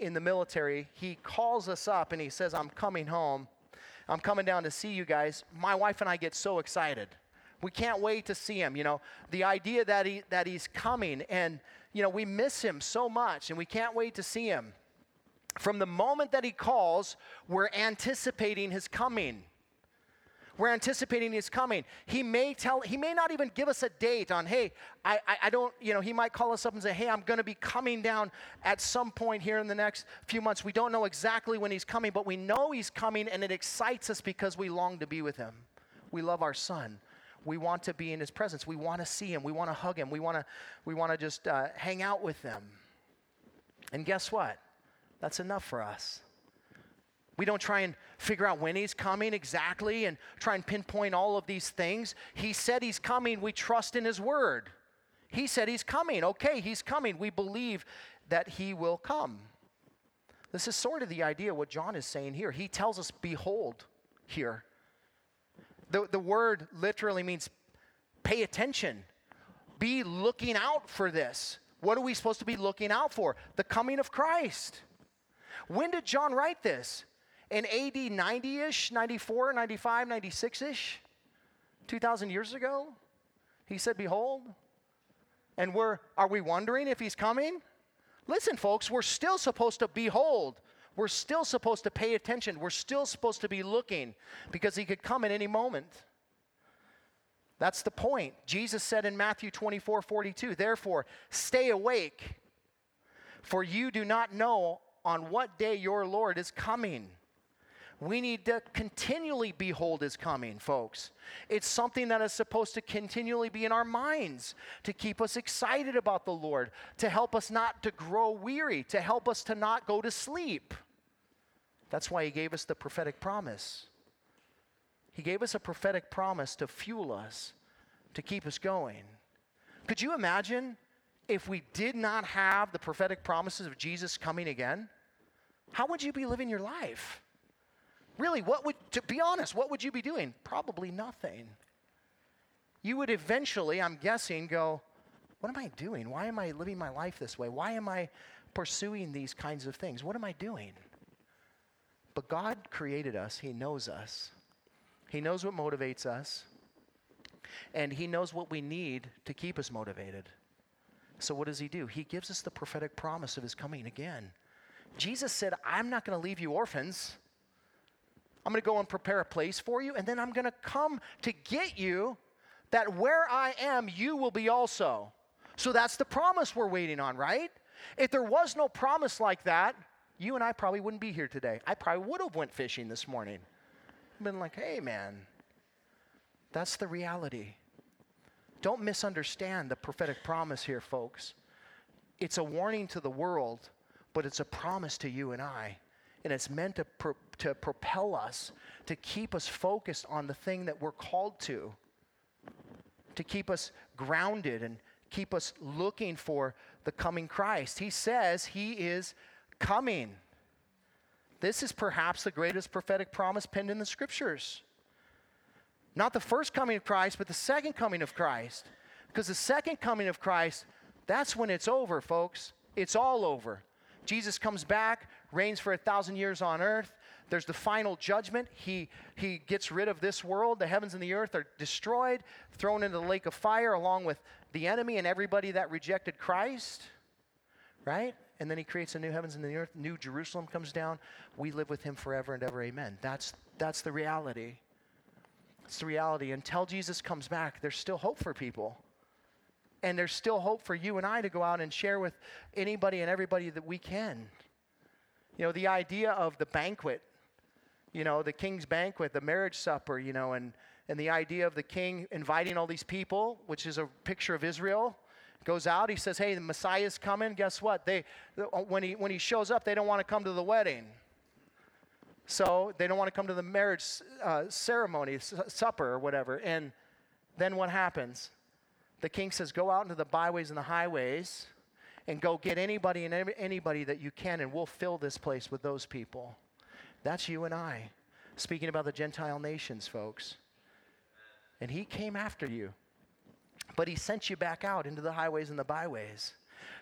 in the military, he calls us up and he says, I'm coming home. I'm coming down to see you guys. My wife and I get so excited. We can't wait to see him. You know, the idea that, he, that he's coming and, you know, we miss him so much and we can't wait to see him. From the moment that he calls, we're anticipating his coming. We're anticipating his coming. He may tell, he may not even give us a date on, hey, I, I, I don't, you know, he might call us up and say, hey, I'm going to be coming down at some point here in the next few months. We don't know exactly when he's coming, but we know he's coming and it excites us because we long to be with him. We love our son. We want to be in his presence. We want to see him. We want to hug him. We want to, we want to just uh, hang out with them. And guess what? That's enough for us. We don't try and figure out when he's coming exactly and try and pinpoint all of these things. He said he's coming. We trust in his word. He said he's coming. Okay, he's coming. We believe that he will come. This is sort of the idea what John is saying here. He tells us, Behold, here. The, the word literally means pay attention, be looking out for this. What are we supposed to be looking out for? The coming of Christ. When did John write this? In AD 90 ish, 94, 95, 96 ish? 2,000 years ago? He said, Behold. And we're, are we wondering if he's coming? Listen, folks, we're still supposed to behold. We're still supposed to pay attention. We're still supposed to be looking because he could come at any moment. That's the point. Jesus said in Matthew 24 42, Therefore, stay awake, for you do not know on what day your Lord is coming. We need to continually behold his coming, folks. It's something that is supposed to continually be in our minds to keep us excited about the Lord, to help us not to grow weary, to help us to not go to sleep. That's why he gave us the prophetic promise. He gave us a prophetic promise to fuel us, to keep us going. Could you imagine if we did not have the prophetic promises of Jesus coming again? how would you be living your life? Really, what would, to be honest, what would you be doing? Probably nothing. You would eventually, I'm guessing, go, What am I doing? Why am I living my life this way? Why am I pursuing these kinds of things? What am I doing? But God created us, He knows us, He knows what motivates us, and He knows what we need to keep us motivated. So, what does He do? He gives us the prophetic promise of His coming again. Jesus said, I'm not going to leave you orphans. I'm going to go and prepare a place for you, and then I'm going to come to get you that where I am, you will be also. So that's the promise we're waiting on, right? If there was no promise like that, you and I probably wouldn't be here today. I probably would have went fishing this morning. Been like, "Hey man, that's the reality." Don't misunderstand the prophetic promise here, folks. It's a warning to the world, but it's a promise to you and I and it's meant to, pro- to propel us, to keep us focused on the thing that we're called to, to keep us grounded and keep us looking for the coming Christ. He says he is coming. This is perhaps the greatest prophetic promise penned in the scriptures. Not the first coming of Christ, but the second coming of Christ. Because the second coming of Christ, that's when it's over, folks. It's all over. Jesus comes back, reigns for a thousand years on earth. There's the final judgment. He, he gets rid of this world. The heavens and the earth are destroyed, thrown into the lake of fire along with the enemy and everybody that rejected Christ. Right? And then he creates a new heavens and the earth. New Jerusalem comes down. We live with him forever and ever. Amen. That's, that's the reality. It's the reality. Until Jesus comes back, there's still hope for people. And there's still hope for you and I to go out and share with anybody and everybody that we can. You know, the idea of the banquet, you know, the king's banquet, the marriage supper, you know, and, and the idea of the king inviting all these people, which is a picture of Israel, goes out. He says, Hey, the Messiah's coming. Guess what? They, when, he, when he shows up, they don't want to come to the wedding. So they don't want to come to the marriage uh, ceremony, supper, or whatever. And then what happens? The king says, Go out into the byways and the highways and go get anybody and anybody that you can, and we'll fill this place with those people. That's you and I. Speaking about the Gentile nations, folks. And he came after you, but he sent you back out into the highways and the byways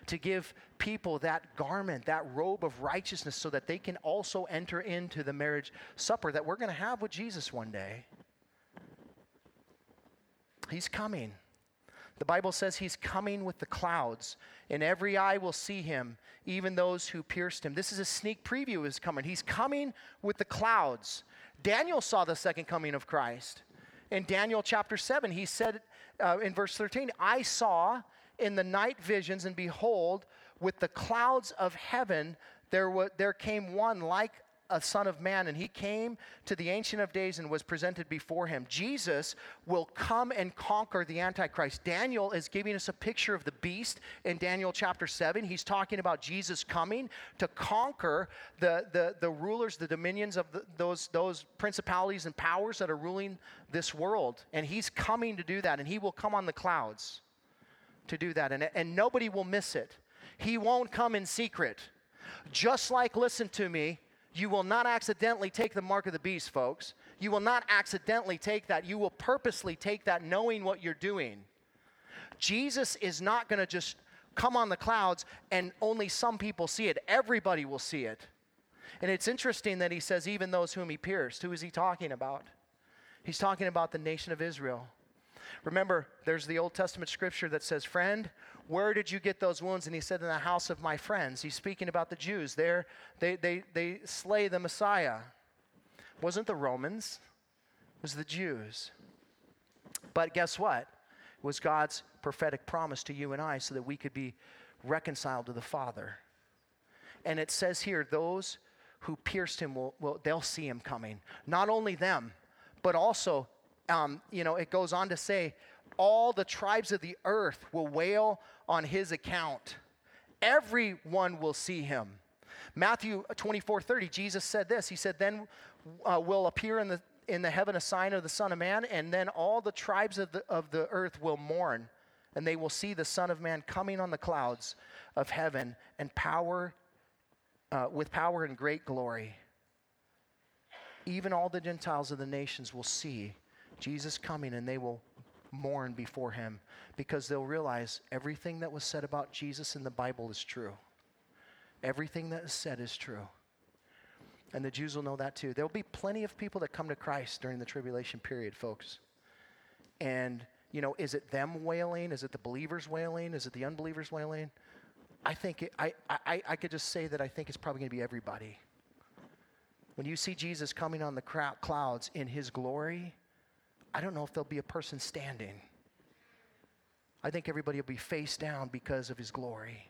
to give people that garment, that robe of righteousness, so that they can also enter into the marriage supper that we're going to have with Jesus one day. He's coming. The Bible says he's coming with the clouds, and every eye will see him, even those who pierced him. This is a sneak preview of his coming. He's coming with the clouds. Daniel saw the second coming of Christ. In Daniel chapter 7, he said uh, in verse 13, I saw in the night visions, and behold, with the clouds of heaven, there, w- there came one like a son of man, and he came to the Ancient of Days and was presented before him. Jesus will come and conquer the Antichrist. Daniel is giving us a picture of the beast in Daniel chapter 7. He's talking about Jesus coming to conquer the, the, the rulers, the dominions of the, those, those principalities and powers that are ruling this world. And he's coming to do that, and he will come on the clouds to do that. And, and nobody will miss it. He won't come in secret. Just like, listen to me, you will not accidentally take the mark of the beast, folks. You will not accidentally take that. You will purposely take that knowing what you're doing. Jesus is not going to just come on the clouds and only some people see it. Everybody will see it. And it's interesting that he says, even those whom he pierced. Who is he talking about? He's talking about the nation of Israel. Remember, there's the Old Testament scripture that says, Friend, where did you get those wounds? And he said, In the house of my friends. He's speaking about the Jews. There, they, they, they slay the Messiah. It wasn't the Romans, it was the Jews. But guess what? It was God's prophetic promise to you and I so that we could be reconciled to the Father. And it says here, those who pierced him will, will they'll see him coming. Not only them, but also, um, you know, it goes on to say, all the tribes of the earth will wail on his account. Everyone will see him. Matthew 24 30, Jesus said this. He said, Then uh, will appear in the, in the heaven a sign of the Son of Man, and then all the tribes of the, of the earth will mourn, and they will see the Son of Man coming on the clouds of heaven and power, uh, with power and great glory. even all the Gentiles of the nations will see Jesus coming and they will mourn before him because they'll realize everything that was said about Jesus in the Bible is true. Everything that is said is true. And the Jews will know that too. There'll be plenty of people that come to Christ during the tribulation period, folks. And, you know, is it them wailing? Is it the believers wailing? Is it the unbelievers wailing? I think, it, I, I, I could just say that I think it's probably going to be everybody. When you see Jesus coming on the clouds in his glory, I don't know if there'll be a person standing. I think everybody will be face down because of his glory.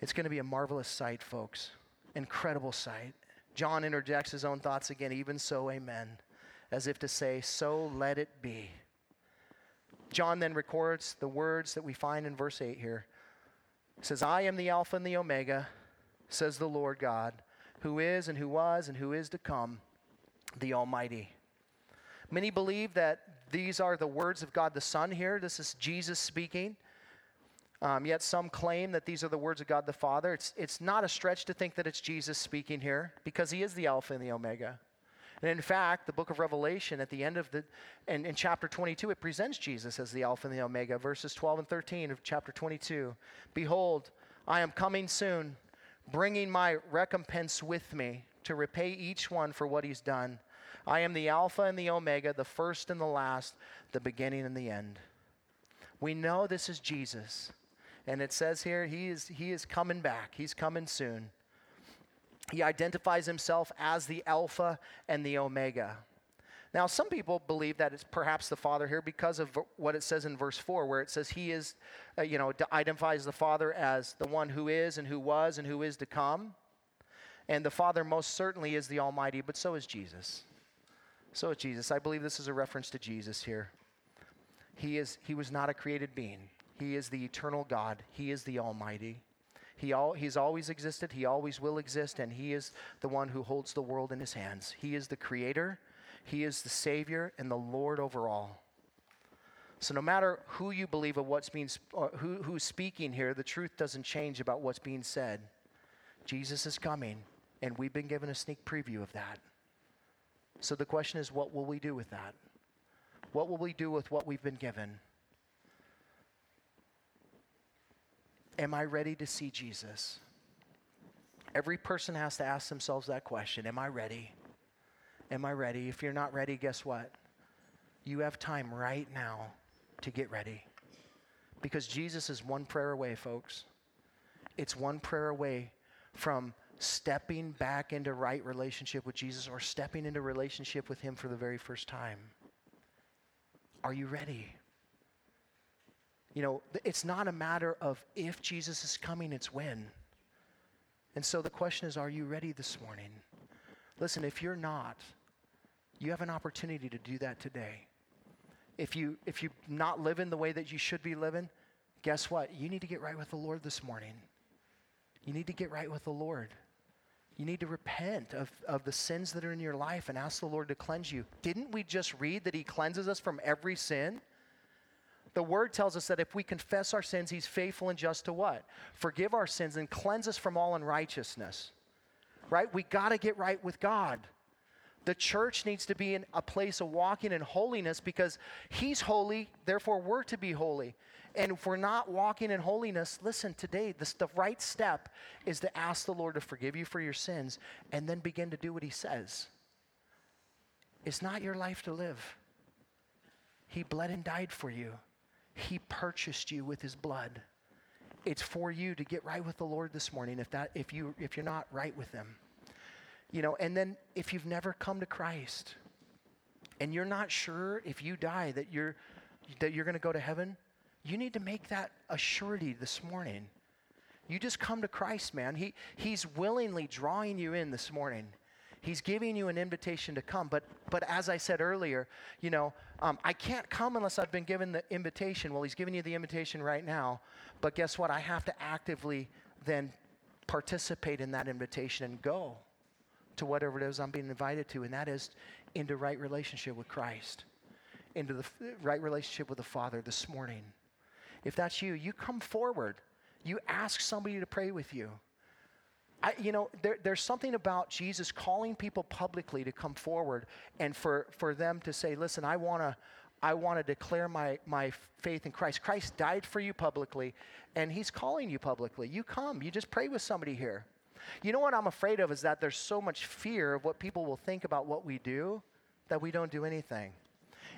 It's going to be a marvelous sight, folks. Incredible sight. John interjects his own thoughts again, even so, amen, as if to say, so let it be. John then records the words that we find in verse 8 here. He says, I am the Alpha and the Omega, says the Lord God, who is and who was and who is to come, the Almighty. Many believe that these are the words of God the Son here. This is Jesus speaking. Um, yet some claim that these are the words of God the Father. It's, it's not a stretch to think that it's Jesus speaking here because he is the Alpha and the Omega. And in fact, the book of Revelation at the end of the, and in chapter 22, it presents Jesus as the Alpha and the Omega. Verses 12 and 13 of chapter 22. Behold, I am coming soon, bringing my recompense with me to repay each one for what he's done. I am the Alpha and the Omega, the first and the last, the beginning and the end. We know this is Jesus. And it says here, he is, he is coming back. He's coming soon. He identifies himself as the Alpha and the Omega. Now, some people believe that it's perhaps the Father here because of what it says in verse 4, where it says he is, uh, you know, identifies the Father as the one who is and who was and who is to come. And the Father most certainly is the Almighty, but so is Jesus. So Jesus. I believe this is a reference to Jesus here. He, is, he was not a created being, He is the eternal God, He is the Almighty. He all, he's always existed, He always will exist, and He is the one who holds the world in His hands. He is the Creator, He is the Savior, and the Lord over all. So, no matter who you believe of what's being, uh, who, who's speaking here, the truth doesn't change about what's being said. Jesus is coming, and we've been given a sneak preview of that. So the question is, what will we do with that? What will we do with what we've been given? Am I ready to see Jesus? Every person has to ask themselves that question Am I ready? Am I ready? If you're not ready, guess what? You have time right now to get ready. Because Jesus is one prayer away, folks. It's one prayer away from stepping back into right relationship with Jesus or stepping into relationship with Him for the very first time. Are you ready? You know, it's not a matter of if Jesus is coming, it's when. And so the question is, are you ready this morning? Listen, if you're not, you have an opportunity to do that today. If you if you're not living the way that you should be living, guess what? You need to get right with the Lord this morning. You need to get right with the Lord. You need to repent of, of the sins that are in your life and ask the Lord to cleanse you. Didn't we just read that He cleanses us from every sin? The word tells us that if we confess our sins, He's faithful and just to what? Forgive our sins and cleanse us from all unrighteousness. Right? We got to get right with God. The church needs to be in a place of walking in holiness because He's holy, therefore we're to be holy. And if we're not walking in holiness, listen, today, this, the right step is to ask the Lord to forgive you for your sins and then begin to do what He says. It's not your life to live. He bled and died for you, He purchased you with His blood. It's for you to get right with the Lord this morning if, that, if, you, if you're not right with Him. You know, and then if you've never come to Christ and you're not sure if you die that you're, that you're going to go to heaven, you need to make that a surety this morning. You just come to Christ, man. He, he's willingly drawing you in this morning. He's giving you an invitation to come. But, but as I said earlier, you know, um, I can't come unless I've been given the invitation. Well, he's giving you the invitation right now. But guess what? I have to actively then participate in that invitation and go to whatever it is I'm being invited to, and that is into right relationship with Christ, into the right relationship with the Father this morning. If that's you, you come forward. You ask somebody to pray with you. I, you know, there, there's something about Jesus calling people publicly to come forward and for, for them to say, listen, I want to. I want to declare my, my faith in Christ. Christ died for you publicly, and He's calling you publicly. You come, you just pray with somebody here. You know what I'm afraid of is that there's so much fear of what people will think about what we do that we don't do anything.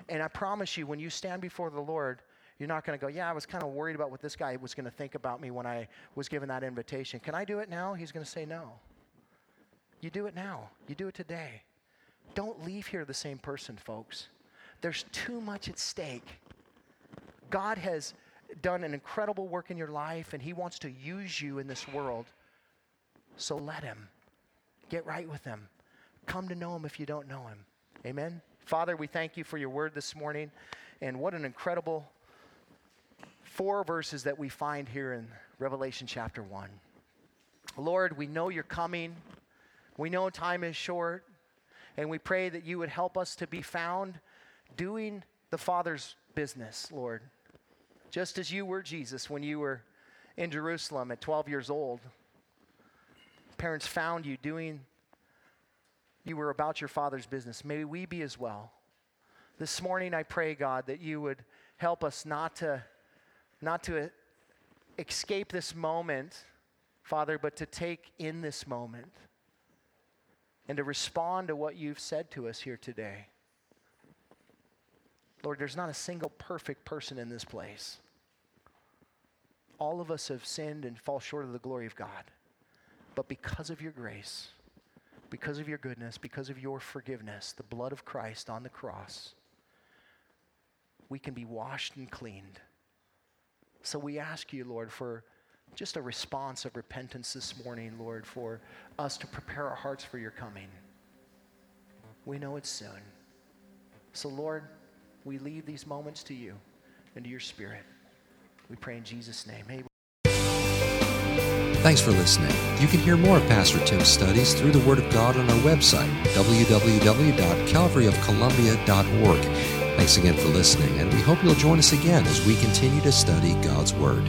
And I promise you, when you stand before the Lord, you're not going to go, Yeah, I was kind of worried about what this guy was going to think about me when I was given that invitation. Can I do it now? He's going to say no. You do it now, you do it today. Don't leave here the same person, folks. There's too much at stake. God has done an incredible work in your life, and He wants to use you in this world. So let Him. Get right with Him. Come to know Him if you don't know Him. Amen. Father, we thank you for your word this morning, and what an incredible four verses that we find here in Revelation chapter 1. Lord, we know you're coming. We know time is short, and we pray that you would help us to be found doing the Father's business, Lord. Just as you were, Jesus, when you were in Jerusalem at 12 years old. Parents found you doing, you were about your Father's business. May we be as well. This morning, I pray, God, that you would help us not to, not to escape this moment, Father, but to take in this moment and to respond to what you've said to us here today. Lord, there's not a single perfect person in this place. All of us have sinned and fall short of the glory of God. But because of your grace, because of your goodness, because of your forgiveness, the blood of Christ on the cross, we can be washed and cleaned. So we ask you, Lord, for just a response of repentance this morning, Lord, for us to prepare our hearts for your coming. We know it's soon. So, Lord, we leave these moments to you and to your spirit. We pray in Jesus' name. Amen. Thanks for listening. You can hear more of Pastor Tim's studies through the Word of God on our website, www.calvaryofcolumbia.org. Thanks again for listening, and we hope you'll join us again as we continue to study God's Word.